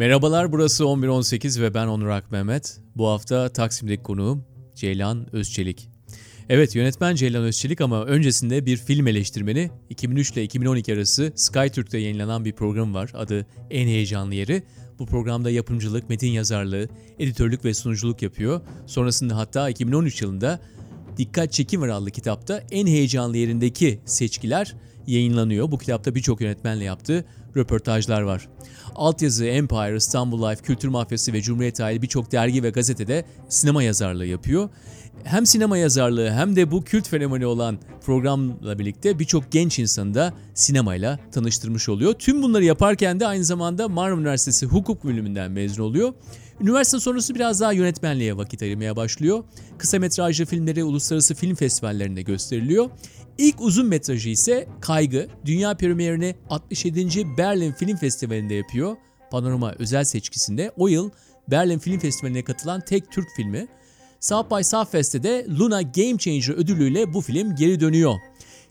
Merhabalar burası 1118 ve ben Onur Ak Mehmet. Bu hafta Taksim'deki konuğum Ceylan Özçelik. Evet yönetmen Ceylan Özçelik ama öncesinde bir film eleştirmeni 2003 ile 2012 arası SkyTürk'te yayınlanan bir program var. Adı En Heyecanlı Yeri. Bu programda yapımcılık, metin yazarlığı, editörlük ve sunuculuk yapıyor. Sonrasında hatta 2013 yılında Dikkat Çekim adlı kitapta en heyecanlı yerindeki seçkiler yayınlanıyor. Bu kitapta birçok yönetmenle yaptığı röportajlar var. Altyazı, Empire, İstanbul Life, Kültür Mafyası ve Cumhuriyet aile birçok dergi ve gazetede sinema yazarlığı yapıyor. Hem sinema yazarlığı hem de bu kült fenomeni olan programla birlikte birçok genç insanı da sinemayla tanıştırmış oluyor. Tüm bunları yaparken de aynı zamanda Marmara Üniversitesi Hukuk bölümünden mezun oluyor. Üniversite sonrası biraz daha yönetmenliğe vakit ayırmaya başlıyor. Kısa metrajlı filmleri uluslararası film festivallerinde gösteriliyor. İlk uzun metrajı ise Kaygı, dünya premierini 67. Berlin Film Festivali'nde yapıyor. Panorama özel seçkisinde o yıl Berlin Film Festivali'ne katılan tek Türk filmi. South by Southwest'te de Luna Game Changer ödülüyle bu film geri dönüyor.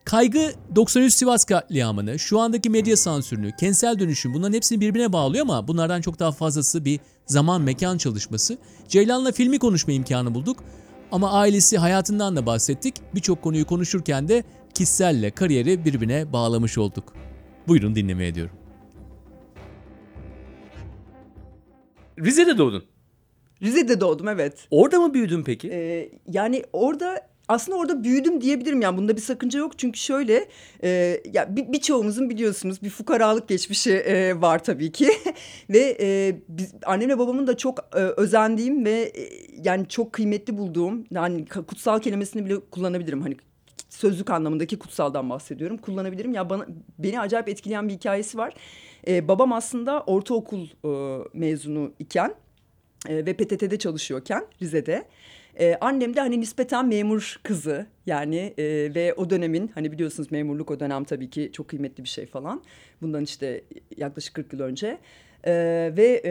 Kaygı 93 Sivas katliamını, şu andaki medya sansürünü, kentsel dönüşüm bunların hepsini birbirine bağlıyor ama bunlardan çok daha fazlası bir zaman mekan çalışması. Ceylan'la filmi konuşma imkanı bulduk. Ama ailesi hayatından da bahsettik. Birçok konuyu konuşurken de kişiselle kariyeri birbirine bağlamış olduk. Buyurun dinlemeye ediyorum. Rize'de doğdun. Rize'de doğdum evet. Orada mı büyüdün peki? Ee, yani orada aslında orada büyüdüm diyebilirim yani bunda bir sakınca yok çünkü şöyle e, ya bir, birçoğumuzun biliyorsunuz bir fukaralık geçmişi e, var tabii ki ve e, biz, annemle babamın da çok e, özendiğim ve e, yani çok kıymetli bulduğum yani kutsal kelimesini bile kullanabilirim hani sözlük anlamındaki kutsaldan bahsediyorum. Kullanabilirim. Ya bana beni acayip etkileyen bir hikayesi var. E, babam aslında ortaokul e, mezunu iken e, ve PTT'de çalışıyorken Rize'de. Ee, annem de hani nispeten memur kızı yani e, ve o dönemin hani biliyorsunuz memurluk o dönem tabii ki çok kıymetli bir şey falan. Bundan işte yaklaşık 40 yıl önce. Ee, ve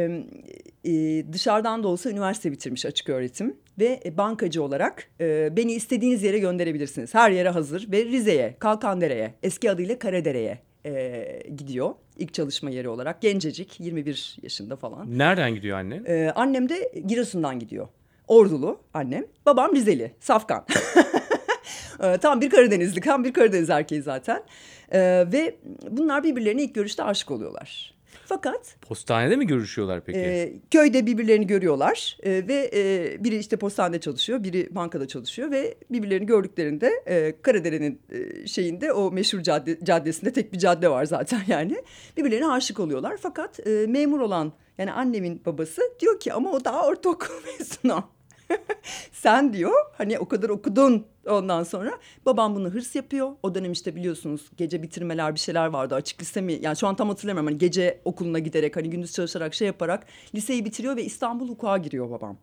e, dışarıdan da olsa üniversite bitirmiş açık öğretim ve bankacı olarak e, beni istediğiniz yere gönderebilirsiniz. Her yere hazır ve Rize'ye, Kalkandere'ye, eski adıyla Karadere'ye e, gidiyor. İlk çalışma yeri olarak gencecik 21 yaşında falan. Nereden gidiyor annen? Ee, annem de Giresun'dan gidiyor. Ordulu annem. Babam Rizeli. Safkan. Ee, tam bir Karadenizli. Tam bir Karadeniz erkeği zaten. Ee, ve bunlar birbirlerine ilk görüşte aşık oluyorlar. Fakat postanede mi görüşüyorlar peki? E, köyde birbirlerini görüyorlar e, ve e, biri işte postanede çalışıyor, biri bankada çalışıyor ve birbirlerini gördüklerinde e, Karadere'nin e, şeyinde o meşhur cadde, caddesinde tek bir cadde var zaten yani. Birbirlerine aşık oluyorlar fakat e, memur olan yani annemin babası diyor ki ama o daha ortaokul mezunu. Sen diyor hani o kadar okudun ondan sonra. Babam bunu hırs yapıyor. O dönem işte biliyorsunuz gece bitirmeler bir şeyler vardı. Açık lise mi? Yani şu an tam hatırlamıyorum. Hani gece okuluna giderek hani gündüz çalışarak şey yaparak liseyi bitiriyor ve İstanbul hukuka giriyor babam.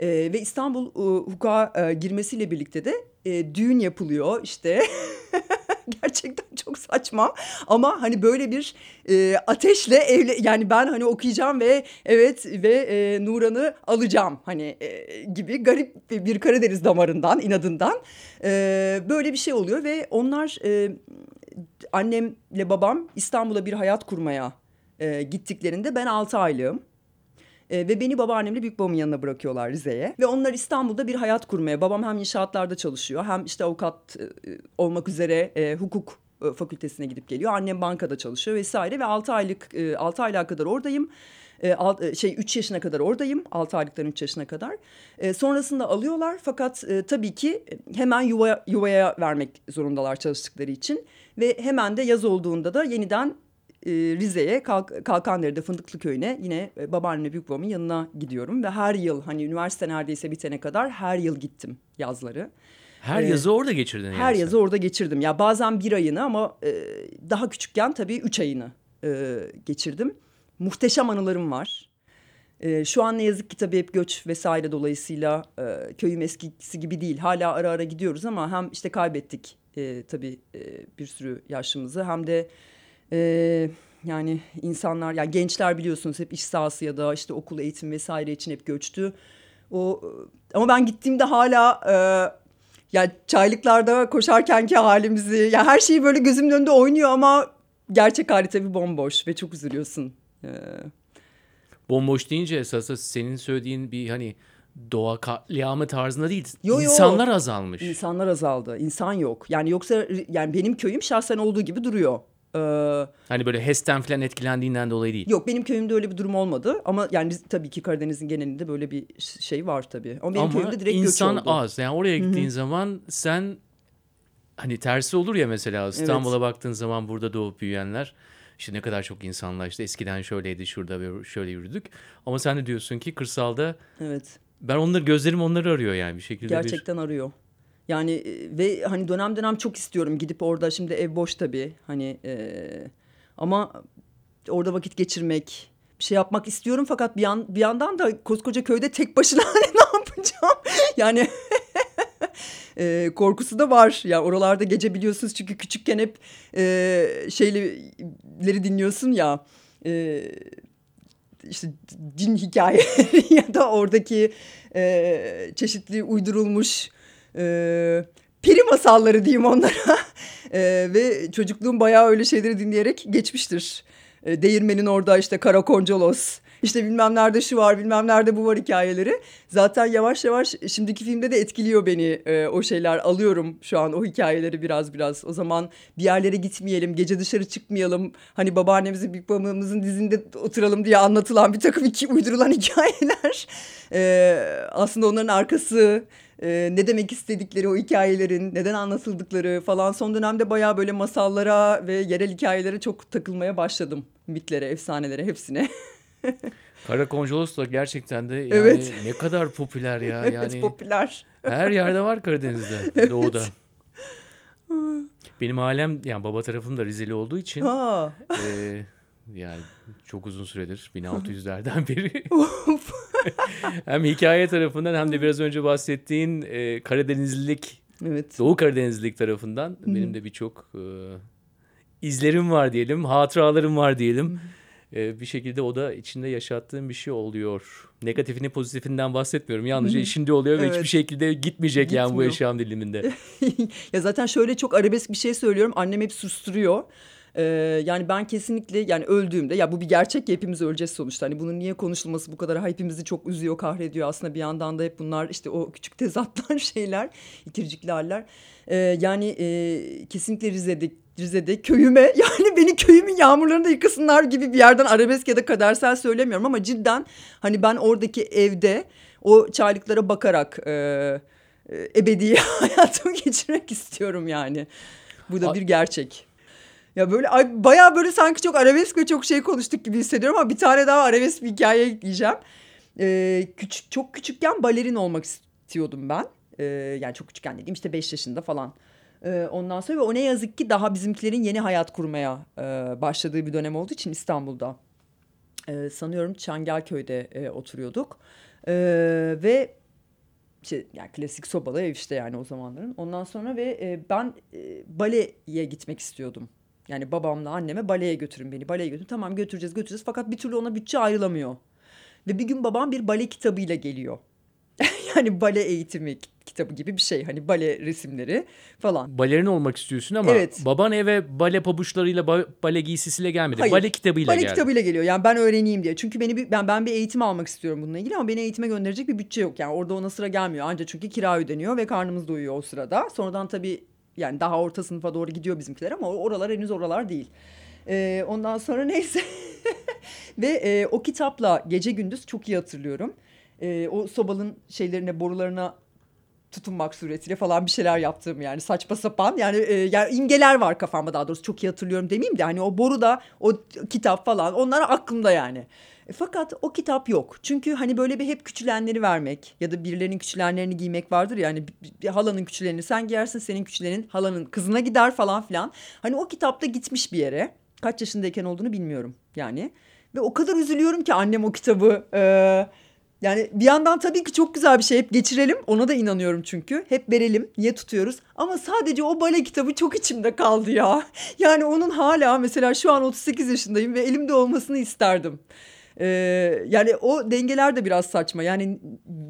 Ee, ve İstanbul e, hukuka e, girmesiyle birlikte de e, düğün yapılıyor işte. gerçekten çok saçma ama hani böyle bir e, ateşle evle yani ben hani okuyacağım ve evet ve e, Nuran'ı alacağım hani e, gibi garip bir Karadeniz damarından inadından e, böyle bir şey oluyor ve onlar e, annemle babam İstanbul'a bir hayat kurmaya e, gittiklerinde ben altı aylığım. E, ve beni babaannemle büyük babamın yanına bırakıyorlar Rize'ye. Ve onlar İstanbul'da bir hayat kurmaya. Babam hem inşaatlarda çalışıyor hem işte avukat e, olmak üzere e, hukuk e, fakültesine gidip geliyor. Annem bankada çalışıyor vesaire ve altı aylık e, altı aylığa kadar oradayım. E, alt, e, şey üç yaşına kadar oradayım. altı aylıktan üç yaşına kadar. E, sonrasında alıyorlar fakat e, tabii ki hemen yuva, yuvaya vermek zorundalar çalıştıkları için. Ve hemen de yaz olduğunda da yeniden e, Rize'ye Kalk, Kalkandere'de Fındıklı Köyü'ne yine e, babaanne büyük babamın yanına gidiyorum. Ve her yıl hani üniversite neredeyse bitene kadar her yıl gittim yazları. Her ee, yazı orada geçirdin Her yani yazı sen. orada geçirdim. Ya bazen bir ayını ama e, daha küçükken tabii üç ayını e, geçirdim. Muhteşem anılarım var. E, şu an ne yazık ki tabii hep göç vesaire dolayısıyla e, köyüm eskisi gibi değil. Hala ara ara gidiyoruz ama hem işte kaybettik e, tabii e, bir sürü yaşımızı hem de e, yani insanlar yani gençler biliyorsunuz hep iş sahası ya da işte okul eğitim vesaire için hep göçtü. O ama ben gittiğimde hala e, ya çaylıklarda koşarkenki halimizi ya her şeyi böyle gözümün önünde oynuyor ama gerçek hali tabii bomboş ve çok üzülüyorsun. Ee, Bomboş deyince esasında senin söylediğin bir hani doğa katliamı tarzında değil. Yo, yo. İnsanlar azalmış. İnsanlar azaldı. İnsan yok. Yani yoksa yani benim köyüm şahsen olduğu gibi duruyor. Ee, Hani böyle HES'ten falan etkilendiğinden dolayı değil. yok benim köyümde öyle bir durum olmadı ama yani tabii ki Karadeniz'in genelinde böyle bir şey var tabii. Ama benim Ama köyümde direkt insan göç oldu. az. Yani oraya gittiğin zaman sen hani tersi olur ya mesela İstanbul'a baktığın zaman burada doğup büyüyenler işte ne kadar çok insanlaştı. Eskiden şöyleydi şurada şöyle yürüdük. Ama sen de diyorsun ki kırsalda Evet. ben onları gözlerim onları arıyor yani bir şekilde bir Gerçekten arıyor. Yani e, ve hani dönem dönem çok istiyorum gidip orada şimdi ev boş tabii hani e, ama orada vakit geçirmek bir şey yapmak istiyorum fakat bir yan bir yandan da koskoca köyde tek başına hani ne yapacağım? Yani e, korkusu da var. Ya oralarda gece biliyorsunuz çünkü küçükken hep e, şeyleri dinliyorsun ya e, işte cin hikayeleri ya da oradaki e, çeşitli uydurulmuş e, peri masalları diyeyim onlara. E, ve çocukluğum bayağı öyle şeyleri dinleyerek geçmiştir. E, Değirmenin orada işte Karakoncolos, işte bilmem nerede şu var bilmem nerede bu var hikayeleri. Zaten yavaş yavaş şimdiki filmde de etkiliyor beni e, o şeyler. Alıyorum şu an o hikayeleri biraz biraz. O zaman bir yerlere gitmeyelim, gece dışarı çıkmayalım. Hani babaannemizin, büyük babamızın dizinde oturalım diye anlatılan bir takım iki uydurulan hikayeler. E, aslında onların arkası, e, ne demek istedikleri o hikayelerin, neden anlatıldıkları falan. Son dönemde bayağı böyle masallara ve yerel hikayelere çok takılmaya başladım. Mitlere, efsanelere, hepsine. Karakoncolos da gerçekten de yani Evet. ne kadar popüler ya. evet, Yani popüler. her yerde var Karadeniz'de, doğuda. Benim ailem yani baba tarafım da Rizeli olduğu için Ha. e, yani çok uzun süredir 1600'lerden beri hem hikaye tarafından hem de biraz önce bahsettiğin e, Karadenizlilik, Evet. Doğu Karadenizlilik tarafından benim de birçok e, izlerim var diyelim, hatıralarım var diyelim. E, bir şekilde o da içinde yaşattığım bir şey oluyor. Negatifini pozitifinden bahsetmiyorum. Yalnızca içinde oluyor ve Evet. hiçbir şekilde gitmeyecek yani bu Gitmiyor. yaşam diliminde. ya zaten şöyle çok arabesk bir şey söylüyorum. Annem hep susturuyor. Ee, yani ben kesinlikle yani öldüğümde ya bu bir gerçek ya hepimiz öleceğiz sonuçta. Hani bunun niye konuşulması bu kadar hepimizi çok üzüyor, kahrediyor. Aslında bir yandan da hep bunlar işte o küçük tezatlar şeyler, itiricikli haller. Ee, yani e, kesinlikle Rize'de Rize'de köyüme yani beni köyümün yağmurlarında yıkasınlar gibi bir yerden arabesk ya da kadersel söylemiyorum ama cidden hani ben oradaki evde o çaylıklara bakarak e, e, ebedi hayatımı geçirmek istiyorum yani. Bu da bir gerçek. Ya böyle ay, bayağı böyle sanki çok arabesk ve çok şey konuştuk gibi hissediyorum ama bir tane daha arabesk bir hikaye ekleyeceğim. Ee, küçük çok küçükken balerin olmak istiyordum ben. Ee, yani çok küçükken dediğim işte 5 yaşında falan. Ee, ondan sonra ve o ne yazık ki daha bizimkilerin yeni hayat kurmaya e, başladığı bir dönem olduğu için İstanbul'da. Ee, sanıyorum Çangelköy'de e, oturuyorduk. Ee, ve işte yani klasik sobalı ev işte yani o zamanların. Ondan sonra ve e, ben e, baleye gitmek istiyordum. Yani babamla anneme baleye götürün beni. Baleye götürün. Tamam götüreceğiz götüreceğiz. Fakat bir türlü ona bütçe ayrılamıyor. Ve bir gün babam bir bale kitabıyla geliyor. yani bale eğitimi kitabı gibi bir şey. Hani bale resimleri falan. Balerin olmak istiyorsun ama Evet. baban eve bale pabuçlarıyla ba- bale giysisiyle gelmedi. Hayır. Bale kitabıyla Bale geldi. kitabıyla geliyor. Yani ben öğreneyim diye. Çünkü beni bir, ben ben bir eğitim almak istiyorum bununla ilgili ama beni eğitime gönderecek bir bütçe yok. Yani orada ona sıra gelmiyor. Anca çünkü kira ödeniyor ve karnımız doyuyor o sırada. Sonradan tabii yani daha orta sınıfa doğru gidiyor bizimkiler ama oralar henüz oralar değil. Ee, ondan sonra neyse ve e, o kitapla gece gündüz çok iyi hatırlıyorum. Ee, o sobalın şeylerine borularına tutunmak suretiyle falan bir şeyler yaptığım yani saçma sapan yani, e, yani imgeler var kafamda daha doğrusu çok iyi hatırlıyorum demeyeyim de hani o boruda o kitap falan onlar aklımda yani. E, fakat o kitap yok. Çünkü hani böyle bir hep küçülenleri vermek ya da birilerinin küçülenlerini giymek vardır ya hani bir, bir halanın küçülerini sen giyersin senin küçülenin halanın kızına gider falan filan. Hani o kitapta gitmiş bir yere. Kaç yaşındayken olduğunu bilmiyorum yani. Ve o kadar üzülüyorum ki annem o kitabı e, yani bir yandan tabii ki çok güzel bir şey. Hep geçirelim. Ona da inanıyorum çünkü. Hep verelim. Niye tutuyoruz? Ama sadece o bale kitabı çok içimde kaldı ya. Yani onun hala mesela şu an 38 yaşındayım ve elimde olmasını isterdim. Ee, yani o dengeler de biraz saçma. Yani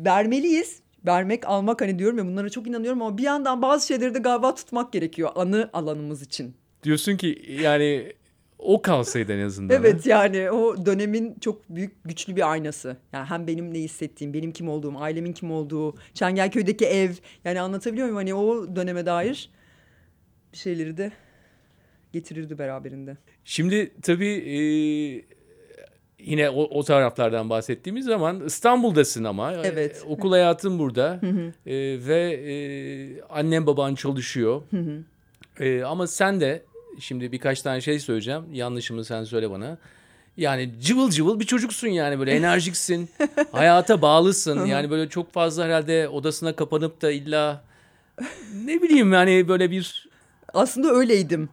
vermeliyiz. Vermek, almak hani diyorum ya bunlara çok inanıyorum ama bir yandan bazı şeyleri de galiba tutmak gerekiyor anı alanımız için. Diyorsun ki yani o kalsaydı en azından. Evet yani o dönemin çok büyük güçlü bir aynası. Yani hem benim ne hissettiğim, benim kim olduğum, ailemin kim olduğu, Çengelköy'deki ev. Yani anlatabiliyor muyum? Hani o döneme dair bir şeyleri de getirirdi beraberinde. Şimdi tabii e, yine o, o taraflardan bahsettiğimiz zaman İstanbul'dasın ama. Evet. E, okul hayatın burada. E, ve e, annem baban çalışıyor. E, ama sen de şimdi birkaç tane şey söyleyeceğim. Yanlışımı sen söyle bana. Yani cıvıl cıvıl bir çocuksun yani böyle enerjiksin. hayata bağlısın. yani böyle çok fazla herhalde odasına kapanıp da illa ne bileyim yani böyle bir Aslında öyleydim.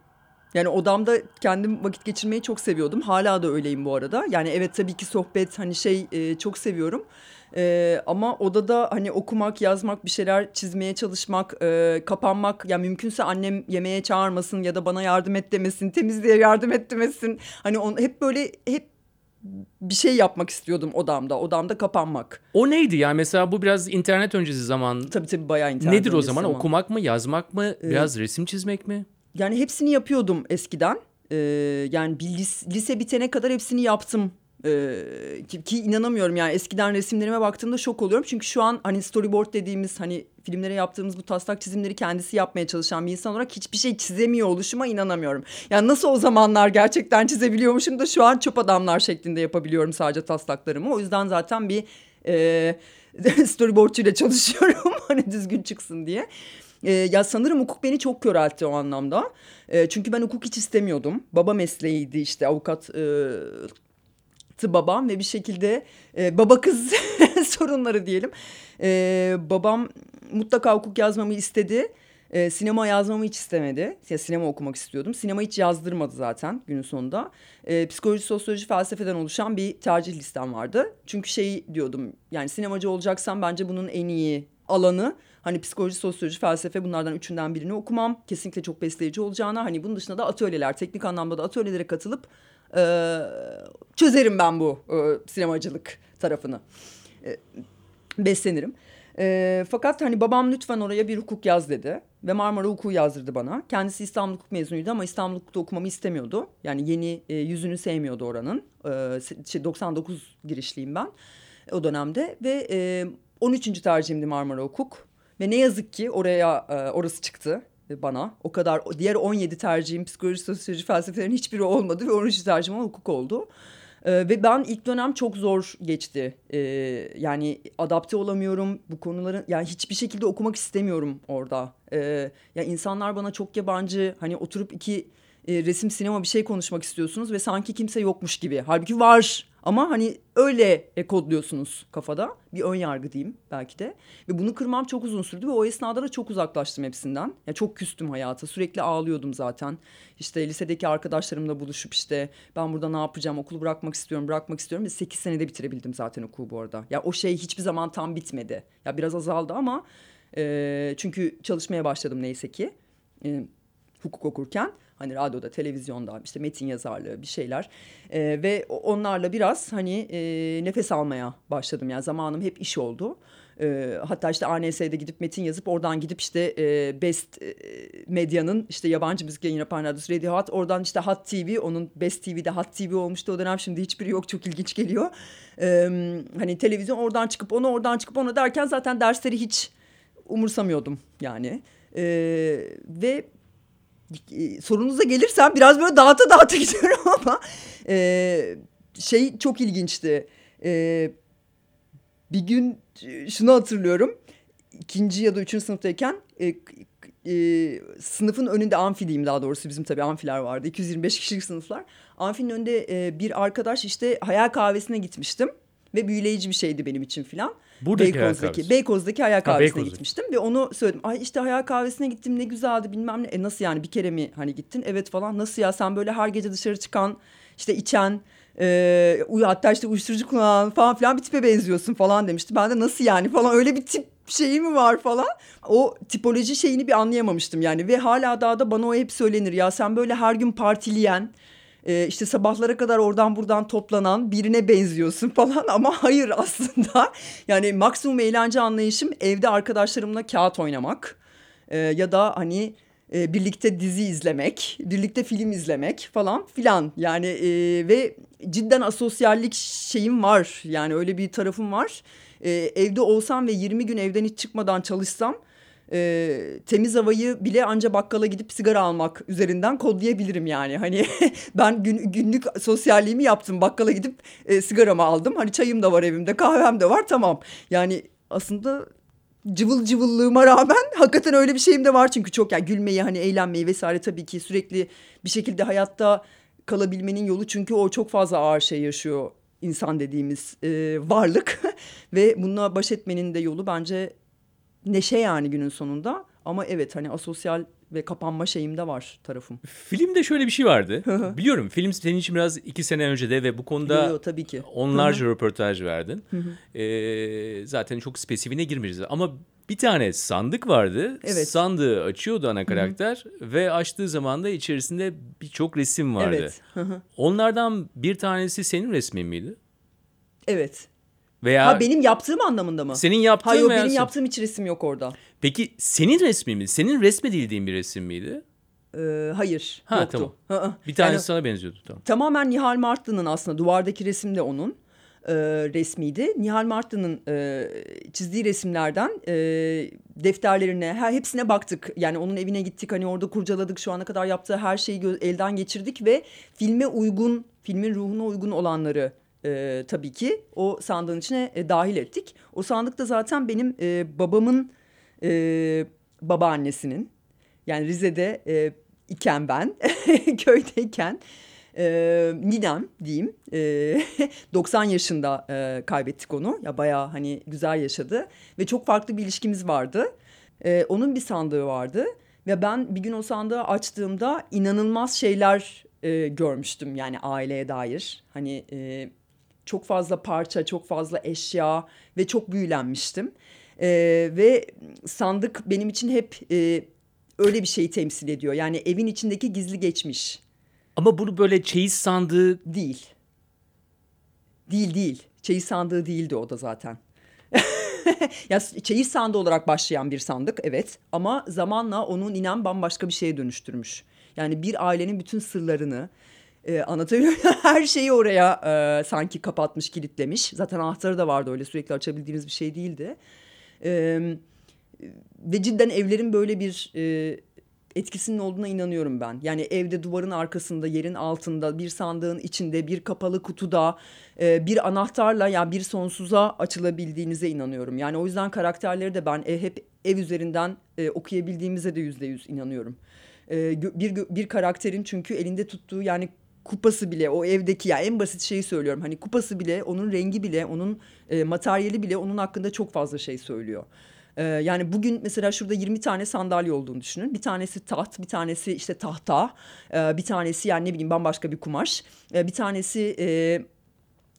Yani odamda kendim vakit geçirmeyi çok seviyordum. Hala da öyleyim bu arada. Yani evet tabii ki sohbet hani şey e, çok seviyorum. E, ama odada hani okumak, yazmak, bir şeyler çizmeye çalışmak, e, kapanmak. Yani mümkünse annem yemeğe çağırmasın ya da bana yardım et demesin, temizliğe yardım et demesin. Hani on, hep böyle hep bir şey yapmak istiyordum odamda. Odamda kapanmak. o neydi yani mesela bu biraz internet öncesi zaman Tabii tabii bayağı internet Nedir o öncesi zaman? Okumak mı, yazmak mı, biraz resim çizmek mi? Yani hepsini yapıyordum eskiden. Ee, yani bir lis- lise bitene kadar hepsini yaptım. Ee, ki, ki inanamıyorum yani eskiden resimlerime baktığımda şok oluyorum. Çünkü şu an hani storyboard dediğimiz hani filmlere yaptığımız bu taslak çizimleri kendisi yapmaya çalışan bir insan olarak hiçbir şey çizemiyor oluşuma inanamıyorum. Yani nasıl o zamanlar gerçekten çizebiliyormuşum da şu an çöp adamlar şeklinde yapabiliyorum sadece taslaklarımı. O yüzden zaten bir e, storyboardçuyla çalışıyorum hani düzgün çıksın diye. Ee, ya sanırım hukuk beni çok köreltti o anlamda. Ee, çünkü ben hukuk hiç istemiyordum. Baba mesleğiydi işte avukat e, babam ve bir şekilde e, baba kız sorunları diyelim. E, babam mutlaka hukuk yazmamı istedi. E, sinema yazmamı hiç istemedi. Ya, sinema okumak istiyordum. Sinema hiç yazdırmadı zaten günün sonunda. E, psikoloji, sosyoloji, felsefeden oluşan bir tercih listem vardı. Çünkü şey diyordum yani sinemacı olacaksam bence bunun en iyi alanı hani psikoloji, sosyoloji, felsefe bunlardan üçünden birini okumam. Kesinlikle çok besleyici olacağına hani bunun dışında da atölyeler, teknik anlamda da atölyelere katılıp e, çözerim ben bu e, sinemacılık tarafını. E, beslenirim. E, fakat hani babam lütfen oraya bir hukuk yaz dedi. Ve Marmara Hukuku yazdırdı bana. Kendisi İstanbul Hukuk mezunuydu ama İstanbul Hukuk'ta okumamı istemiyordu. Yani yeni e, yüzünü sevmiyordu oranın. E, şey, 99 girişliyim ben o dönemde. Ve e, 13. tercihimdi Marmara Hukuk. Ve ne yazık ki oraya e, orası çıktı bana. O kadar diğer 17 tercihim psikoloji, sosyoloji, felsefelerin hiçbiri olmadı ve 13. tercihim hukuk oldu. Ee, ve ben ilk dönem çok zor geçti. Ee, yani adapte olamıyorum bu konuların. Yani hiçbir şekilde okumak istemiyorum orada. Ee, ya insanlar bana çok yabancı. Hani oturup iki e, resim, sinema bir şey konuşmak istiyorsunuz ve sanki kimse yokmuş gibi. Halbuki var. Ama hani öyle e, kodluyorsunuz kafada. Bir ön yargı diyeyim belki de. Ve bunu kırmam çok uzun sürdü ve o esnada da çok uzaklaştım hepsinden. Ya çok küstüm hayata. Sürekli ağlıyordum zaten. İşte lisedeki arkadaşlarımla buluşup işte ben burada ne yapacağım? Okulu bırakmak istiyorum, bırakmak istiyorum. Ve 8 senede bitirebildim zaten okulu bu arada. Ya o şey hiçbir zaman tam bitmedi. Ya biraz azaldı ama e, çünkü çalışmaya başladım neyse ki. E, hukuk okurken. Hani radyoda, televizyonda işte metin yazarlığı bir şeyler. E, ve onlarla biraz hani e, nefes almaya başladım. Yani zamanım hep iş oldu. E, hatta işte ANS'de gidip metin yazıp oradan gidip işte e, Best e, Medya'nın işte yabancı müzik yayın yapan radyosu Radio Hot. Oradan işte Hot TV, onun Best TV'de Hot TV olmuştu o dönem. Şimdi hiçbiri yok çok ilginç geliyor. E, hani televizyon oradan çıkıp onu oradan çıkıp onu derken zaten dersleri hiç umursamıyordum yani. E, ve sorunuza gelirsem biraz böyle dağıta dağıta gidiyorum ama e, şey çok ilginçti. E, bir gün şunu hatırlıyorum. İkinci ya da üçüncü sınıftayken e, e, sınıfın önünde amfi daha doğrusu bizim tabii amfiler vardı. 225 kişilik sınıflar. Amfinin önünde e, bir arkadaş işte hayal kahvesine gitmiştim. Ve büyüleyici bir şeydi benim için filan. Buradaki Beykoz'daki, Beykoz'daki hayal kahvesine Beykoz'daki. gitmiştim ve onu söyledim. Ay işte hayal kahvesine gittim ne güzeldi bilmem ne. E nasıl yani bir kere mi hani gittin? Evet falan nasıl ya sen böyle her gece dışarı çıkan işte içen e, hatta işte uyuşturucu kullanan falan filan bir tipe benziyorsun falan demişti. Ben de nasıl yani falan öyle bir tip şeyi mi var falan. O tipoloji şeyini bir anlayamamıştım yani ve hala daha da bana o hep söylenir ya sen böyle her gün partileyen e, işte sabahlara kadar oradan buradan toplanan birine benziyorsun falan ama hayır aslında yani maksimum eğlence anlayışım evde arkadaşlarımla kağıt oynamak e, ya da hani e, birlikte dizi izlemek, birlikte film izlemek falan filan. Yani e, ve cidden asosyallik şeyim var. Yani öyle bir tarafım var. E, evde olsam ve 20 gün evden hiç çıkmadan çalışsam e, temiz havayı bile anca bakkala gidip sigara almak üzerinden kodlayabilirim yani. Hani ben gün, günlük sosyalliğimi yaptım bakkala gidip e, sigaramı aldım. Hani çayım da var evimde kahvem de var tamam. Yani aslında cıvıl cıvıllığıma rağmen hakikaten öyle bir şeyim de var çünkü çok yani gülmeyi hani eğlenmeyi vesaire tabii ki sürekli bir şekilde hayatta kalabilmenin yolu çünkü o çok fazla ağır şey yaşıyor insan dediğimiz e, varlık ve bununla baş etmenin de yolu bence neşe yani günün sonunda ama evet hani asosyal ve kapanma şeyim de var tarafım. Filmde şöyle bir şey vardı. Biliyorum film senin için biraz iki sene önce de ve bu konuda Yo, yo, tabii ki. onlarca röportaj verdin. Ee, zaten çok spesifiğine girmeyeceğiz ama bir tane sandık vardı. Evet. Sandığı açıyordu ana karakter ve açtığı zaman da içerisinde birçok resim vardı. Evet. Onlardan bir tanesi senin resmin miydi? evet. Veya Ha benim yaptığım anlamında mı? senin yaptığın Hayır benim sen- yaptığım hiç resim yok orada. Peki senin resmin mi? Senin resmedildiğin bir resim miydi? Ee, hayır Ha, yoktu. tamam. Bir tanesi Yani sana benziyordu tamam. tamamen Nihal Martlı'nın aslında duvardaki resim de onun e, resmiydi. Nihal Martlı'nın e, çizdiği resimlerden e, defterlerine her hepsine baktık. Yani onun evine gittik hani orada kurcaladık şu ana kadar yaptığı her şeyi elden geçirdik ve filme uygun filmin ruhuna uygun olanları e, tabii ki o sandığın içine e, dahil ettik. O sandık da zaten benim e, babamın e, babaannesinin yani Rize'de e, iken ben köydeyken e, ninem diyeyim e, 90 yaşında e, kaybettik onu ya bayağı hani güzel yaşadı ve çok farklı bir ilişkimiz vardı. E, onun bir sandığı vardı ve ben bir gün o sandığı açtığımda inanılmaz şeyler e, görmüştüm yani aileye dair hani e, çok fazla parça, çok fazla eşya ve çok büyülenmiştim. Ee, ve sandık benim için hep e, öyle bir şeyi temsil ediyor. Yani evin içindeki gizli geçmiş Ama bunu böyle çeyiz sandığı değil. Değil değil. Çeyiz sandığı değildi o da zaten. ya çeyiz sandığı olarak başlayan bir sandık evet ama zamanla onun inen bambaşka bir şeye dönüştürmüş. Yani bir ailenin bütün sırlarını e, anlatabiliyor muyum? Her şeyi oraya e, sanki kapatmış, kilitlemiş. Zaten anahtarı da vardı öyle sürekli açabildiğiniz bir şey değildi. E, ve cidden evlerin böyle bir e, etkisinin olduğuna inanıyorum ben. Yani evde duvarın arkasında, yerin altında, bir sandığın içinde, bir kapalı kutuda, e, bir anahtarla yani bir sonsuza açılabildiğinize inanıyorum. Yani o yüzden karakterleri de ben e, hep ev üzerinden e, okuyabildiğimize de yüzde yüz inanıyorum. E, bir bir karakterin çünkü elinde tuttuğu yani kupası bile o evdeki ya en basit şeyi söylüyorum. Hani kupası bile, onun rengi bile, onun e, materyali bile onun hakkında çok fazla şey söylüyor. Ee, yani bugün mesela şurada 20 tane sandalye olduğunu düşünün. Bir tanesi taht, bir tanesi işte tahta, e, bir tanesi yani ne bileyim bambaşka bir kumaş, e, bir tanesi e,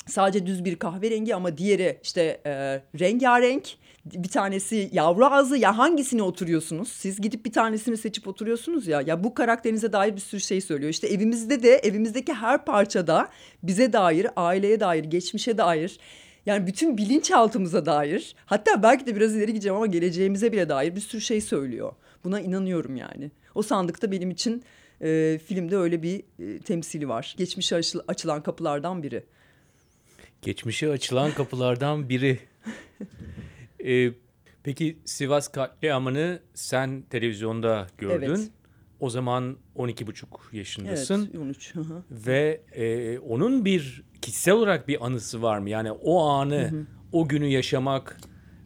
sadece düz bir kahverengi ama diğeri işte e, rengarenk. Bir tanesi yavru ağzı ya hangisine oturuyorsunuz? Siz gidip bir tanesini seçip oturuyorsunuz ya. Ya bu karakterinize dair bir sürü şey söylüyor. İşte evimizde de evimizdeki her parçada bize dair, aileye dair, geçmişe dair yani bütün bilinçaltımıza dair hatta belki de biraz ileri gideceğim ama geleceğimize bile dair bir sürü şey söylüyor. Buna inanıyorum yani. O sandıkta benim için e, filmde öyle bir e, temsili var. Geçmişe açıl- açılan kapılardan biri. Geçmişe açılan kapılardan biri. Ee, peki Sivas katliamını sen televizyonda gördün. Evet. O zaman 12,5 yaşındasın. Evet 13. hı hı. Ve e, onun bir kişisel olarak bir anısı var mı? Yani o anı, o günü yaşamak,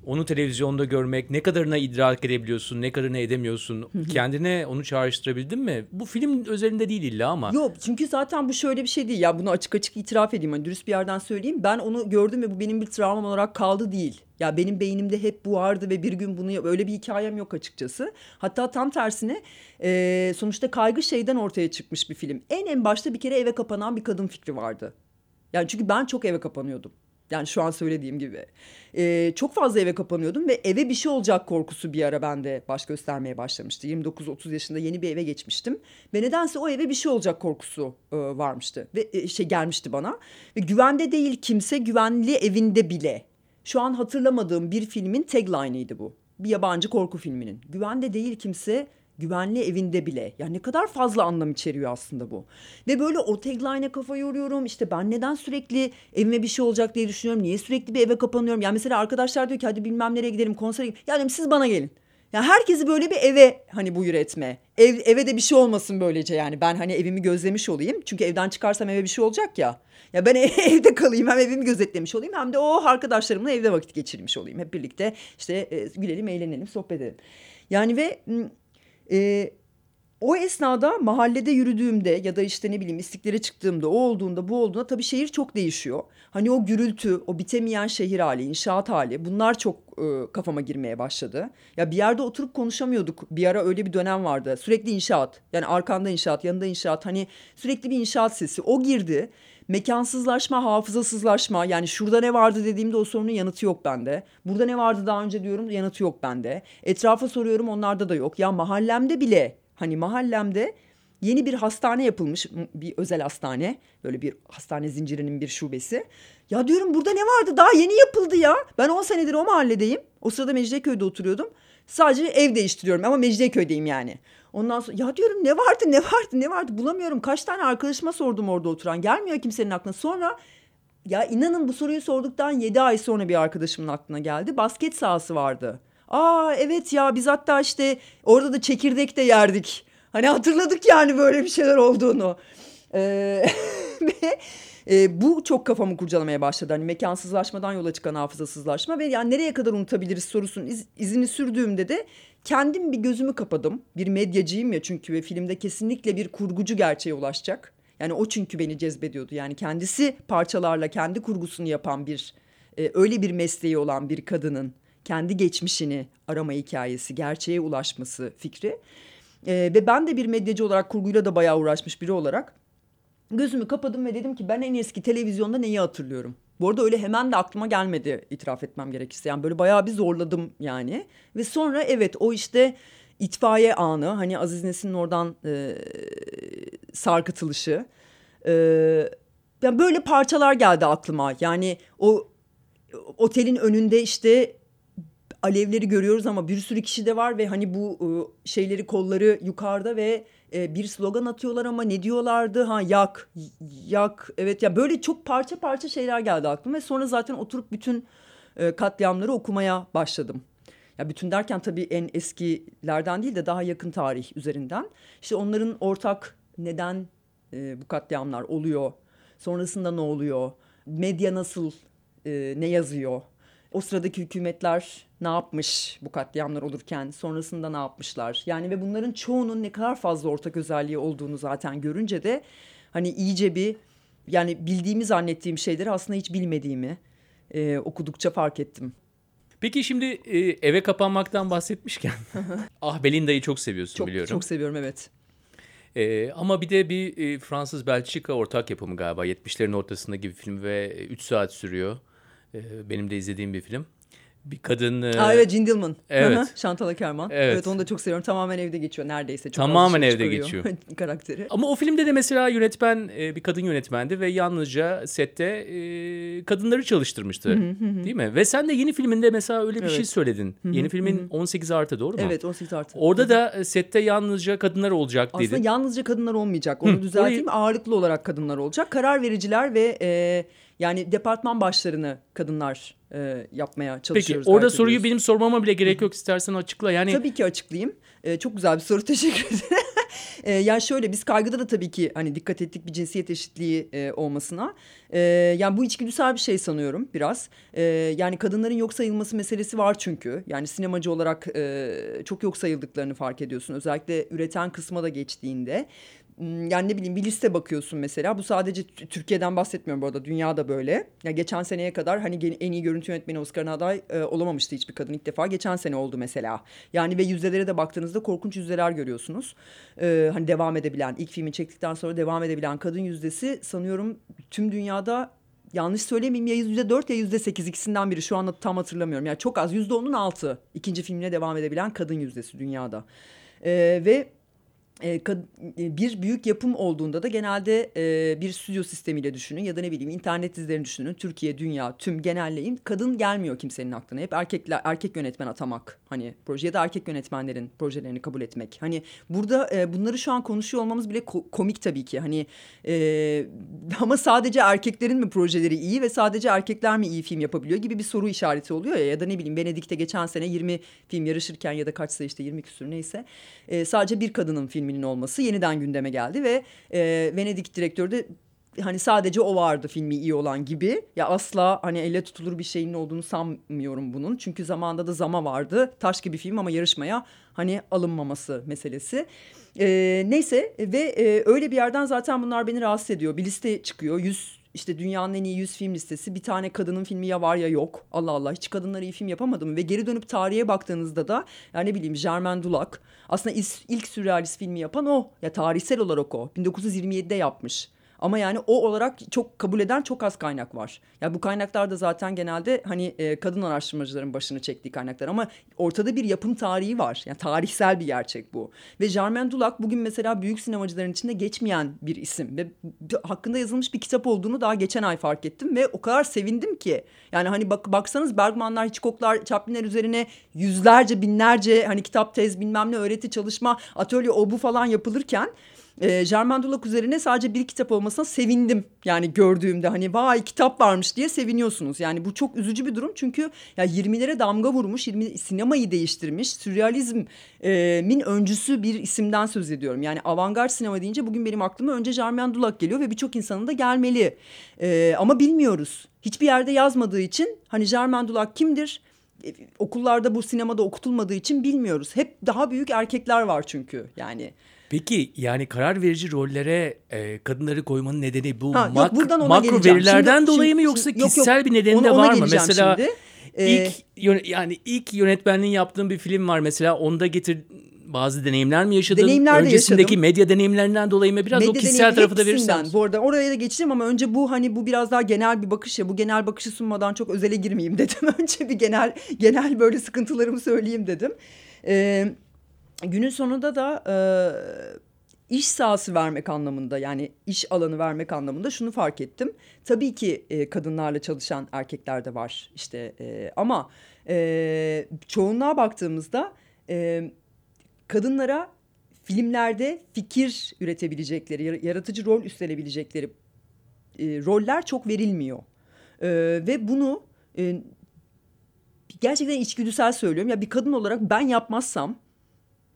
onu televizyonda görmek, ne kadarına idrak edebiliyorsun, ne kadarına edemiyorsun? Kendine onu çağrıştırabildin mi? Bu film özelinde değil illa ama. Yok çünkü zaten bu şöyle bir şey değil. Ya bunu açık açık itiraf edeyim. Hani dürüst bir yerden söyleyeyim. Ben onu gördüm ve bu benim bir travmam olarak kaldı değil. Ya benim beynimde hep bu vardı ve bir gün bunu öyle bir hikayem yok açıkçası. Hatta tam tersine e, sonuçta kaygı şeyden ortaya çıkmış bir film. En en başta bir kere eve kapanan bir kadın fikri vardı. Yani çünkü ben çok eve kapanıyordum. Yani şu an söylediğim gibi. Ee, çok fazla eve kapanıyordum ve eve bir şey olacak korkusu bir ara bende baş göstermeye başlamıştı. 29-30 yaşında yeni bir eve geçmiştim. Ve nedense o eve bir şey olacak korkusu e, varmıştı. Ve e, şey gelmişti bana. Ve güvende değil kimse güvenli evinde bile. Şu an hatırlamadığım bir filmin tagline'ıydı bu. Bir yabancı korku filminin. Güvende değil kimse güvenli evinde bile. Yani ne kadar fazla anlam içeriyor aslında bu. Ve böyle o tagline'e kafa yoruyorum. İşte ben neden sürekli evime bir şey olacak diye düşünüyorum. Niye sürekli bir eve kapanıyorum? Yani mesela arkadaşlar diyor ki hadi bilmem nereye gidelim konsere gidelim. Yani siz bana gelin. Ya herkesi böyle bir eve hani buyur etme. Ev, eve de bir şey olmasın böylece yani. Ben hani evimi gözlemiş olayım. Çünkü evden çıkarsam eve bir şey olacak ya. Ya ben evde kalayım hem evimi gözetlemiş olayım hem de o arkadaşlarımla evde vakit geçirmiş olayım. Hep birlikte işte e, gülelim, eğlenelim, sohbet edelim. Yani ve e, o esnada mahallede yürüdüğümde ya da işte ne bileyim istiklere çıktığımda o olduğunda bu olduğunda tabii şehir çok değişiyor. Hani o gürültü, o bitemeyen şehir hali, inşaat hali bunlar çok e, kafama girmeye başladı. Ya bir yerde oturup konuşamıyorduk. Bir ara öyle bir dönem vardı. Sürekli inşaat. Yani arkanda inşaat, yanında inşaat. Hani sürekli bir inşaat sesi. O girdi. Mekansızlaşma, hafızasızlaşma. Yani şurada ne vardı dediğimde o sorunun yanıtı yok bende. Burada ne vardı daha önce diyorum yanıtı yok bende. Etrafa soruyorum onlarda da yok. Ya mahallemde bile Hani mahallemde yeni bir hastane yapılmış bir özel hastane böyle bir hastane zincirinin bir şubesi. Ya diyorum burada ne vardı daha yeni yapıldı ya. Ben 10 senedir o mahalledeyim. O sırada Mecidiyeköy'de oturuyordum. Sadece ev değiştiriyorum ama Mecidiyeköy'deyim yani. Ondan sonra ya diyorum ne vardı ne vardı ne vardı bulamıyorum. Kaç tane arkadaşıma sordum orada oturan gelmiyor kimsenin aklına. Sonra ya inanın bu soruyu sorduktan 7 ay sonra bir arkadaşımın aklına geldi. Basket sahası vardı. Aa evet ya biz hatta işte orada da çekirdek de yerdik. Hani hatırladık yani böyle bir şeyler olduğunu. Ee, ve e, bu çok kafamı kurcalamaya başladı. Hani mekansızlaşmadan yola çıkan hafızasızlaşma ve yani nereye kadar unutabiliriz sorusunun iz, izini sürdüğümde de kendim bir gözümü kapadım. Bir medyacıyım ya çünkü ve filmde kesinlikle bir kurgucu gerçeğe ulaşacak. Yani o çünkü beni cezbediyordu. Yani kendisi parçalarla kendi kurgusunu yapan bir e, öyle bir mesleği olan bir kadının kendi geçmişini arama hikayesi, gerçeğe ulaşması fikri. E, ve ben de bir medyacı olarak kurguyla da bayağı uğraşmış biri olarak gözümü kapadım ve dedim ki ben en eski televizyonda neyi hatırlıyorum? Bu arada öyle hemen de aklıma gelmedi itiraf etmem gerekirse. Yani böyle bayağı bir zorladım yani. Ve sonra evet o işte itfaiye anı hani Aziz Nesin'in oradan e, sarkıtılışı. E, yani böyle parçalar geldi aklıma. Yani o otelin önünde işte alevleri görüyoruz ama bir sürü kişi de var ve hani bu ıı, şeyleri kolları yukarıda ve e, bir slogan atıyorlar ama ne diyorlardı? Ha yak, yak. Evet ya böyle çok parça parça şeyler geldi aklıma ve sonra zaten oturup bütün e, katliamları okumaya başladım. Ya bütün derken tabii en eskilerden değil de daha yakın tarih üzerinden. İşte onların ortak neden e, bu katliamlar oluyor? Sonrasında ne oluyor? Medya nasıl e, ne yazıyor? O sıradaki hükümetler ne yapmış bu katliamlar olurken sonrasında ne yapmışlar? Yani ve bunların çoğunun ne kadar fazla ortak özelliği olduğunu zaten görünce de hani iyice bir yani bildiğimi zannettiğim şeyleri aslında hiç bilmediğimi e, okudukça fark ettim. Peki şimdi e, eve kapanmaktan bahsetmişken Ah Belinda'yı çok seviyorsun çok, biliyorum. Çok seviyorum evet. E, ama bir de bir e, Fransız-Belçika ortak yapımı galiba 70'lerin ortasında gibi film ve 3 saat sürüyor. E, benim de izlediğim bir film bir kadın... Aa, evet Jill Dillman. Evet. Şantal Akerman. Evet. evet onu da çok seviyorum. Tamamen evde geçiyor neredeyse. Çok Tamamen evde geçiyor. karakteri. Ama o filmde de mesela yönetmen e, bir kadın yönetmendi ve yalnızca sette e, kadınları çalıştırmıştı. değil mi? Ve sen de yeni filminde mesela öyle bir Evet. şey söyledin. Yeni filmin 18 artı doğru mu? Evet 18 artı. Orada da e, sette yalnızca kadınlar olacak Aslında dedin. yalnızca kadınlar olmayacak. Onu düzelteyim. Ağırlıklı olarak kadınlar olacak. Karar vericiler ve e, yani departman başlarını kadınlar e, yapmaya Peki çalışıyoruz. orada gayret soruyu benim sormama bile gerek yok. İstersen açıkla. Yani Tabii ki açıklayayım. Ee, çok güzel bir soru teşekkür ederim. ee, yani şöyle biz kaygıda da tabii ki hani dikkat ettik bir cinsiyet eşitliği e, olmasına. Ee, yani bu içgüdüsel bir şey sanıyorum biraz. Ee, yani kadınların yok sayılması meselesi var çünkü. Yani sinemacı olarak e, çok yok sayıldıklarını fark ediyorsun. Özellikle üreten kısma da geçtiğinde. Hmm, Yani ne bileyim bir liste bakıyorsun mesela. Bu sadece Türkiye'den bahsetmiyorum bu arada. Dünyada böyle. Ya geçen seneye kadar hani en iyi görüntü yönetmeni Oscar'ına aday e, olamamıştı hiçbir kadın ilk defa. Geçen sene oldu mesela. Yani ve yüzdelere de baktığınızda korkunç yüzdeler görüyorsunuz. Ee, hani devam edebilen, ilk filmi çektikten sonra devam edebilen kadın yüzdesi sanıyorum tüm dünyada yanlış söylemeyeyim ya yüzde dört ya yüzde sekiz ikisinden biri şu anda tam hatırlamıyorum. Yani çok az yüzde onun altı ikinci filmine devam edebilen kadın yüzdesi dünyada. Ee, ve e, bir büyük yapım olduğunda da genelde e, bir stüdyo sistemiyle düşünün ya da ne bileyim internet dizilerini düşünün. Türkiye, dünya, tüm genelleyin. Kadın gelmiyor kimsenin aklına. Hep erkekler erkek yönetmen atamak. Hani proje ya da erkek yönetmenlerin projelerini kabul etmek. Hani burada e, bunları şu an konuşuyor olmamız bile ko komik tabii ki. Hani e, ama sadece erkeklerin mi projeleri iyi ve sadece erkekler mi iyi film yapabiliyor gibi bir soru işareti oluyor ya. Ya da ne bileyim Venedik'te geçen sene 20 film yarışırken ya da kaçsa işte 20 küsür neyse. E, sadece bir kadının filmi filminin olması yeniden gündeme geldi ve e, Venedik direktörü de hani sadece o vardı filmi iyi olan gibi. Ya asla hani elle tutulur bir şeyin olduğunu sanmıyorum bunun. Çünkü zamanda da Zama vardı. Taş gibi film ama yarışmaya hani alınmaması meselesi. Ee, neyse ve e, öyle bir yerden zaten bunlar beni rahatsız ediyor. Bir liste çıkıyor. 100 işte dünyanın en iyi 100 film listesi bir tane kadının filmi ya var ya yok. Allah Allah hiç kadınlar iyi film yapamadım ve geri dönüp tarihe baktığınızda da yani ne bileyim Germain Dulac aslında ilk sürrealist filmi yapan o. Ya tarihsel olarak o. 1927'de yapmış. Ama yani o olarak çok kabul eden çok az kaynak var. Ya yani bu kaynaklar da zaten genelde hani e, kadın araştırmacıların başını çektiği kaynaklar ama ortada bir yapım tarihi var. Yani tarihsel bir gerçek bu. Ve Germain Dulac bugün mesela büyük sinemacıların içinde geçmeyen bir isim ve hakkında yazılmış bir kitap olduğunu daha geçen ay fark ettim ve o kadar sevindim ki. Yani hani bak baksanız Bergmanlar, Hitchcock'lar, Chaplin'ler üzerine yüzlerce, binlerce hani kitap, tez, bilmem ne öğreti, çalışma, atölye o bu falan yapılırken e, Germain Dulac üzerine sadece bir kitap olmasına sevindim. Yani gördüğümde hani vay kitap varmış diye seviniyorsunuz. Yani bu çok üzücü bir durum çünkü ya 20'lere damga vurmuş, 20 sinemayı değiştirmiş, sürrealizmin öncüsü bir isimden söz ediyorum. Yani avantgard sinema deyince bugün benim aklıma önce Germain Dulac geliyor ve birçok insanın da gelmeli. E, ama bilmiyoruz. Hiçbir yerde yazmadığı için hani Germain Dulac kimdir? E, okullarda bu sinemada okutulmadığı için bilmiyoruz. Hep daha büyük erkekler var çünkü yani. Peki yani karar verici rollere e, kadınları koymanın nedeni bu ha, mak yok, makro geleceğim. verilerden şimdi, dolayı şimdi, mı yoksa yok, yok, kişisel bir nedeni ona, de var mı? Mesela şimdi. ilk ee, yani ilk yönetmenliğin yaptığın bir film var mesela onda getir bazı deneyimler mi yaşadın? Deneyimler Öncesindeki yaşadım. medya deneyimlerinden dolayı mı? Biraz medya o kişisel tarafı da verirsen. Bu arada oraya da geçeceğim ama önce bu hani bu biraz daha genel bir bakış ya. Bu genel bakışı sunmadan çok özele girmeyeyim dedim. önce bir genel genel böyle sıkıntılarımı söyleyeyim dedim. Ee, günün sonunda da e, iş sahası vermek anlamında yani iş alanı vermek anlamında şunu fark ettim. Tabii ki e, kadınlarla çalışan erkekler de var işte e, ama e, çoğunluğa baktığımızda e, kadınlara filmlerde fikir üretebilecekleri, yaratıcı rol üstlenebilecekleri e, roller çok verilmiyor. E, ve bunu e, gerçekten içgüdüsel söylüyorum. Ya bir kadın olarak ben yapmazsam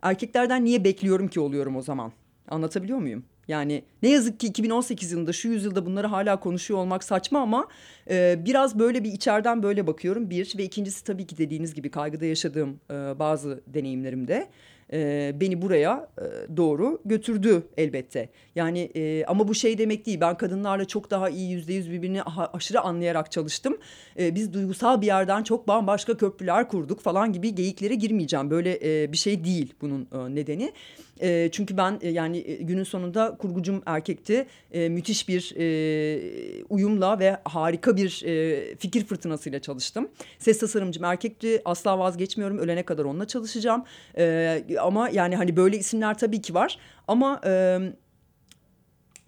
erkeklerden niye bekliyorum ki oluyorum o zaman? Anlatabiliyor muyum? Yani ne yazık ki 2018 yılında şu yüzyılda bunları hala konuşuyor olmak saçma ama e, biraz böyle bir içeriden böyle bakıyorum bir ve ikincisi tabii ki dediğiniz gibi kaygıda yaşadığım e, bazı deneyimlerimde e, beni buraya e, doğru götürdü elbette. Yani e, ama bu şey demek değil. Ben kadınlarla çok daha iyi yüzde yüz birbirini aşırı anlayarak çalıştım. E, biz duygusal bir yerden çok bambaşka köprüler kurduk falan gibi geyiklere girmeyeceğim. Böyle e, bir şey değil bunun e, nedeni. E, çünkü ben e, yani e, günün sonunda kurgucum erkekti. E, müthiş bir e, uyumla ve harika bir e, fikir fırtınasıyla çalıştım. Ses tasarımcım erkekti. Asla vazgeçmiyorum. Ölene kadar onunla çalışacağım. E, ama yani hani böyle isimler tabii ki var. Ama e,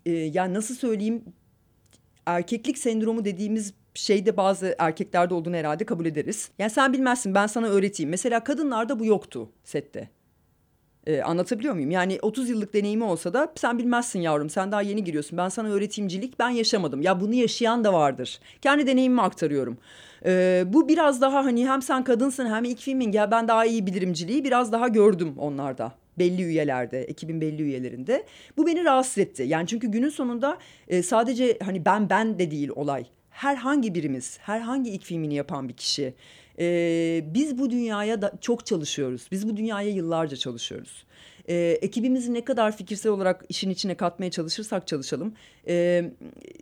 e, yani nasıl söyleyeyim erkeklik sendromu dediğimiz şeyde bazı erkeklerde olduğunu herhalde kabul ederiz. Yani sen bilmezsin ben sana öğreteyim. Mesela kadınlarda bu yoktu sette. Ee, anlatabiliyor muyum? Yani 30 yıllık deneyimi olsa da sen bilmezsin yavrum sen daha yeni giriyorsun. Ben sana öğretimcilik ben yaşamadım. Ya bunu yaşayan da vardır. Kendi deneyimimi aktarıyorum. Ee, bu biraz daha hani hem sen kadınsın hem ilk ya ben daha iyi bilirimciliği biraz daha gördüm onlarda belli üyelerde, ekibin belli üyelerinde. Bu beni rahatsız etti. Yani çünkü günün sonunda e, sadece hani ben ben de değil olay. Herhangi birimiz, herhangi ilk yapan bir kişi e, biz bu dünyaya da çok çalışıyoruz. Biz bu dünyaya yıllarca çalışıyoruz. E, ekibimizi ne kadar fikirsel olarak işin içine katmaya çalışırsak çalışalım. E,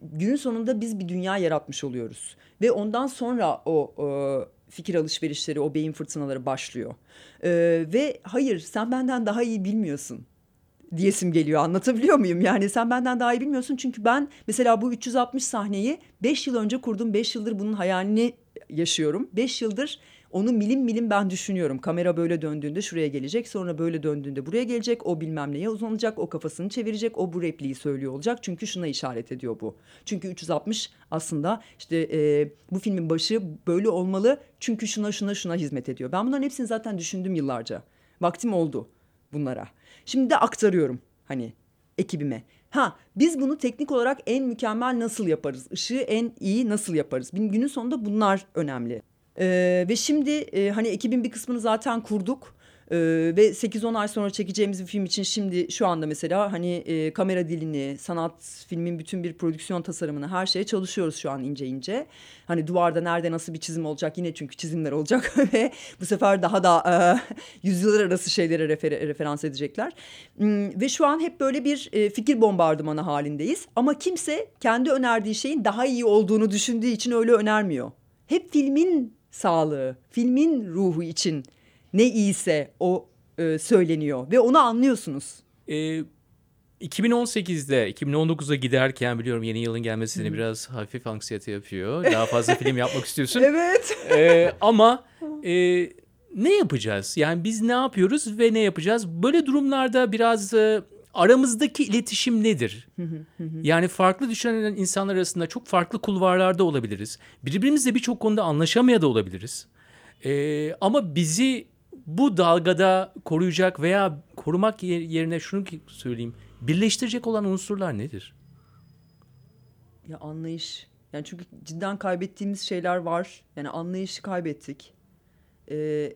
günün sonunda biz bir dünya yaratmış oluyoruz. Ve ondan sonra o... E, fikir alışverişleri, o beyin fırtınaları başlıyor. Ee, ve hayır sen benden daha iyi bilmiyorsun diyesim geliyor. Anlatabiliyor muyum? Yani sen benden daha iyi bilmiyorsun. Çünkü ben mesela bu 360 sahneyi 5 yıl önce kurdum. 5 yıldır bunun hayalini yaşıyorum. Beş yıldır Onu milim milim ben düşünüyorum. Kamera böyle döndüğünde şuraya gelecek. Sonra böyle döndüğünde buraya gelecek. O bilmem neye uzanacak. O kafasını çevirecek. O bu repliği söylüyor olacak. Çünkü şuna işaret ediyor bu. Çünkü 360 aslında işte e, bu filmin başı böyle olmalı. Çünkü şuna şuna şuna hizmet ediyor. Ben bunların hepsini zaten düşündüm yıllarca. Vaktim oldu bunlara. Şimdi de aktarıyorum hani ekibime. Ha biz bunu teknik olarak en mükemmel nasıl yaparız? Işığı en iyi nasıl yaparız? Günün sonunda bunlar önemli. Ee, ve şimdi e, hani ekibin bir kısmını zaten kurduk. Ee, ve 8-10 ay sonra çekeceğimiz bir film için şimdi şu anda mesela hani e, kamera dilini, sanat filmin bütün bir prodüksiyon tasarımını her şeye çalışıyoruz şu an ince ince. Hani duvarda nerede nasıl bir çizim olacak yine çünkü çizimler olacak ve bu sefer daha da e, yüzyıllar arası şeylere refer referans edecekler. Hmm, ve şu an hep böyle bir e, fikir bombardımanı halindeyiz ama kimse kendi önerdiği şeyin daha iyi olduğunu düşündüğü için öyle önermiyor. Hep filmin sağlığı, filmin ruhu için ne iyiyse o e, söyleniyor ve onu anlıyorsunuz. E, 2018'de 2019'a giderken biliyorum yeni yılın gelmesi seni biraz hafif anksiyete yapıyor. Daha fazla film yapmak istiyorsun. Evet. E, ama e, ne yapacağız? Yani biz ne yapıyoruz ve ne yapacağız? Böyle durumlarda biraz e, aramızdaki iletişim nedir? yani farklı düşünen insanlar arasında çok farklı kulvarlarda olabiliriz. Birbirimizle birçok konuda anlaşamaya da olabiliriz. E, ama bizi bu dalgada koruyacak veya korumak yerine şunu söyleyeyim. Birleştirecek olan unsurlar nedir? Ya anlayış. Yani çünkü cidden kaybettiğimiz şeyler var. Yani anlayışı kaybettik. Ee,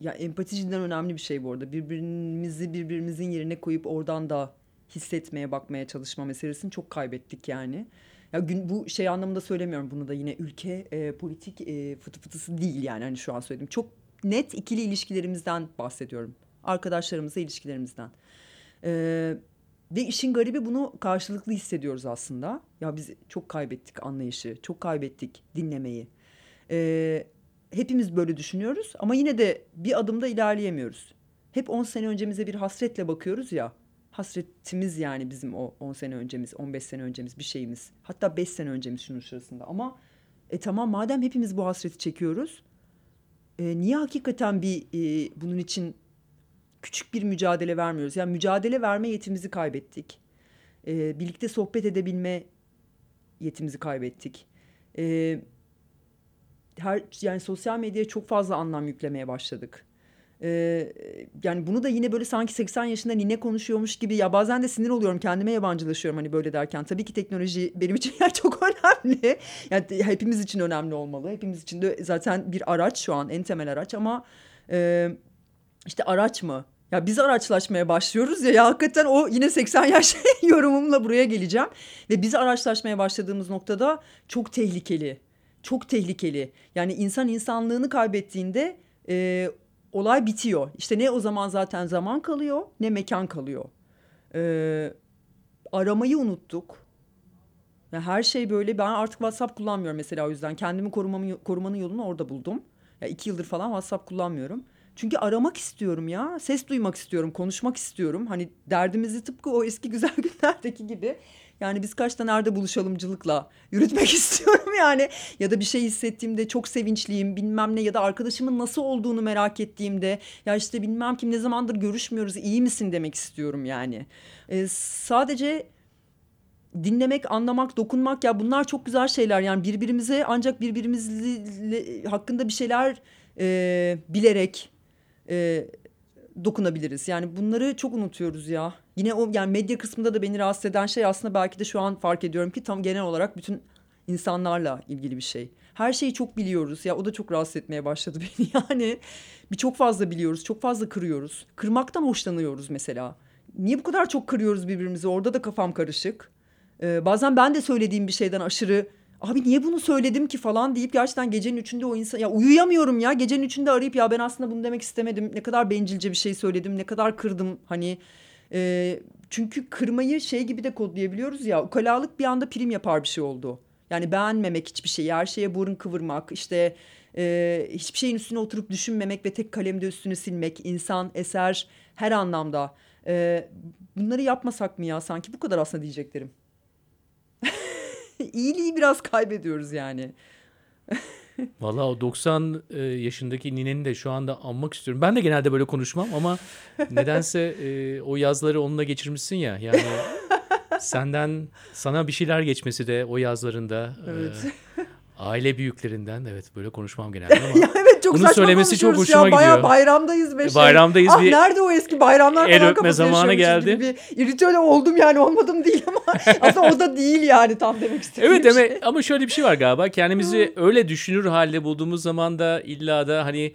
ya empati cidden önemli bir şey bu arada. Birbirimizi birbirimizin yerine koyup oradan da hissetmeye, bakmaya çalışma meselesini çok kaybettik yani. Ya gün bu şey anlamında söylemiyorum bunu da yine ülke e, politik e, fıtı fıtısı değil yani hani şu an söyledim. Çok net ikili ilişkilerimizden bahsediyorum. Arkadaşlarımızla ilişkilerimizden. Ee, ve işin garibi bunu karşılıklı hissediyoruz aslında. Ya biz çok kaybettik anlayışı, çok kaybettik dinlemeyi. Ee, hepimiz böyle düşünüyoruz ama yine de bir adımda ilerleyemiyoruz. Hep 10 sene öncemize bir hasretle bakıyoruz ya. Hasretimiz yani bizim o 10 sene öncemiz, 15 sene öncemiz bir şeyimiz. Hatta 5 sene öncemiz şunun sırasında. Ama e tamam madem hepimiz bu hasreti çekiyoruz e, niye hakikaten bir e, bunun için küçük bir mücadele vermiyoruz? Yani mücadele verme yetimizi kaybettik. E, birlikte sohbet edebilme yetimizi kaybettik. E, her yani sosyal medyaya çok fazla anlam yüklemeye başladık. Yani bunu da yine böyle sanki 80 yaşında nine konuşuyormuş gibi ya bazen de sinir oluyorum kendime yabancılaşıyorum hani böyle derken. Tabii ki teknoloji benim için yani çok önemli. Yani hepimiz için önemli olmalı. Hepimiz için de zaten bir araç şu an en temel araç ama e, işte araç mı? Ya biz araçlaşmaya başlıyoruz ya, ya hakikaten o yine 80 yaş yorumumla buraya geleceğim. Ve biz araçlaşmaya başladığımız noktada çok tehlikeli. Çok tehlikeli. Yani insan insanlığını kaybettiğinde olay bitiyor. İşte ne o zaman zaten zaman kalıyor ne mekan kalıyor. Ee, aramayı unuttuk. Yani her şey böyle ben artık WhatsApp kullanmıyorum mesela o yüzden. Kendimi korumamı, korumanın yolunu orada buldum. Ya iki yıldır falan WhatsApp kullanmıyorum. Çünkü aramak istiyorum ya. Ses duymak istiyorum, konuşmak istiyorum. Hani derdimizi tıpkı o eski güzel günlerdeki gibi yani biz kaçta nerede buluşalımcılıkla yürütmek istiyorum yani. Ya da bir şey hissettiğimde çok sevinçliyim bilmem ne ya da arkadaşımın nasıl olduğunu merak ettiğimde ya işte bilmem kim ne zamandır görüşmüyoruz iyi misin demek istiyorum yani. Ee, sadece dinlemek, anlamak, dokunmak ya bunlar çok güzel şeyler. Yani birbirimize ancak birbirimiz hakkında bir şeyler e, bilerek e, dokunabiliriz. Yani bunları çok unutuyoruz ya. Yine o yani medya kısmında da beni rahatsız eden şey aslında belki de şu an fark ediyorum ki tam genel olarak bütün insanlarla ilgili bir şey. Her şeyi çok biliyoruz ya o da çok rahatsız etmeye başladı beni yani. Bir çok fazla biliyoruz, çok fazla kırıyoruz. Kırmaktan hoşlanıyoruz mesela. Niye bu kadar çok kırıyoruz birbirimizi? Orada da kafam karışık. Ee, bazen ben de söylediğim bir şeyden aşırı abi niye bunu söyledim ki falan deyip gerçekten gecenin üçünde o insan ya uyuyamıyorum ya gecenin üçünde arayıp ya ben aslında bunu demek istemedim ne kadar bencilce bir şey söyledim ne kadar kırdım hani e, çünkü kırmayı şey gibi de kodlayabiliyoruz ya ukalalık bir anda prim yapar bir şey oldu yani beğenmemek hiçbir şeyi her şeye burun kıvırmak işte e, hiçbir şeyin üstüne oturup düşünmemek ve tek kalemde üstünü silmek insan eser her anlamda e, bunları yapmasak mı ya sanki bu kadar aslında diyeceklerim. iyiliği biraz kaybediyoruz yani. Vallahi o 90 e, yaşındaki nineni de şu anda anmak istiyorum. Ben de genelde böyle konuşmam ama nedense e, o yazları onunla geçirmişsin ya. Yani senden sana bir şeyler geçmesi de o yazlarında e, Evet. Aile büyüklerinden evet böyle konuşmam genelde ama Ya evet çok Bunu söylemesi çok hoşuma ya. Bayağı gidiyor. bayramdayız be şey. Bayramdayız ah, bir- nerede o eski bayramlar el öpme zamanı geldi. Bir ritüel oldum yani olmadım değil ama aslında o da değil yani tam demek istediğim Evet şey. ama, ama şöyle bir şey var galiba. Kendimizi öyle düşünür halde bulduğumuz zaman da illa da hani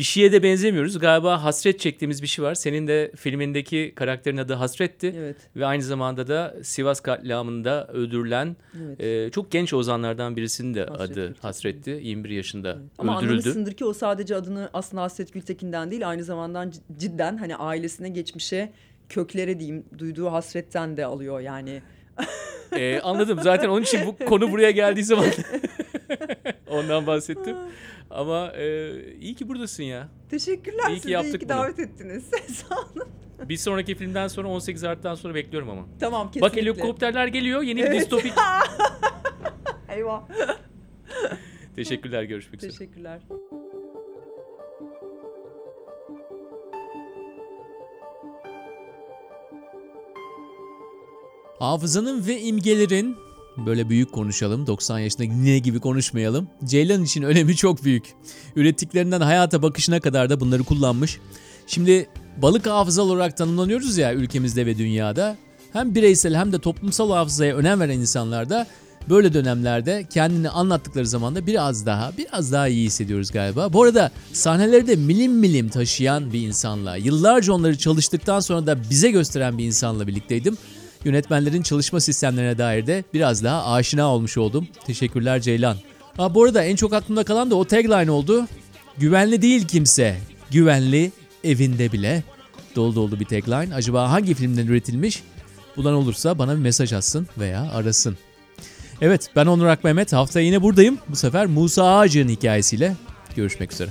bir şeye de benzemiyoruz. Galiba hasret çektiğimiz bir şey var. Senin de filmindeki karakterin adı Hasret'ti. Evet. Ve aynı zamanda da Sivas katliamında öldürülen Evet. e, çok genç ozanlardan birisinin de Hasret adı Gültekin. Hasret'ti. 21 yaşında Ama öldürüldü. anlamışsındır ki o sadece adını aslında Hasret Gültekin'den değil aynı zamanda c- cidden hani ailesine geçmişe köklere diyeyim duyduğu hasretten de alıyor yani. E, anladım. Zaten onun için bu konu buraya geldiği zaman ondan bahsettim. Ama e, iyi ki buradasın ya. Teşekkürler İyi ki siz iyi yaptık ki bunu. davet ettiniz. Sağ olun. Bir sonraki filmden sonra 18 Art'tan sonra bekliyorum ama. Tamam kesinlikle. Bak helikopterler geliyor. Yeni bir Evet. distopik. Eyvah. Teşekkürler. Görüşmek üzere. Teşekkürler. Hafızanın ve imgelerin böyle büyük konuşalım. 90 yaşındaki nine gibi konuşmayalım. Ceylan için önemi çok büyük. Ürettiklerinden hayata bakışına kadar da bunları kullanmış. Şimdi balık hafıza olarak tanımlanıyoruz ya ülkemizde ve dünyada. Hem bireysel hem de toplumsal hafızaya önem veren insanlar da böyle dönemlerde kendini anlattıkları zaman da biraz daha biraz daha iyi hissediyoruz galiba. Bu arada sahneleri de milim milim taşıyan bir insanla, yıllarca onları çalıştıktan sonra da bize gösteren bir insanla birlikteydim. Yönetmenlerin çalışma sistemlerine dair de biraz daha aşina olmuş oldum. Teşekkürler Ceylan. Ha, bu arada en çok aklımda kalan da o tagline oldu. Güvenli değil kimse, güvenli evinde bile. Dolu dolu bir tagline. Acaba hangi filmden üretilmiş? Bulan olursa bana bir mesaj atsın veya arasın. Evet ben Onur Ak Mehmet. Haftaya yine buradayım. Bu sefer Musa Ağacı'nın hikayesiyle görüşmek üzere.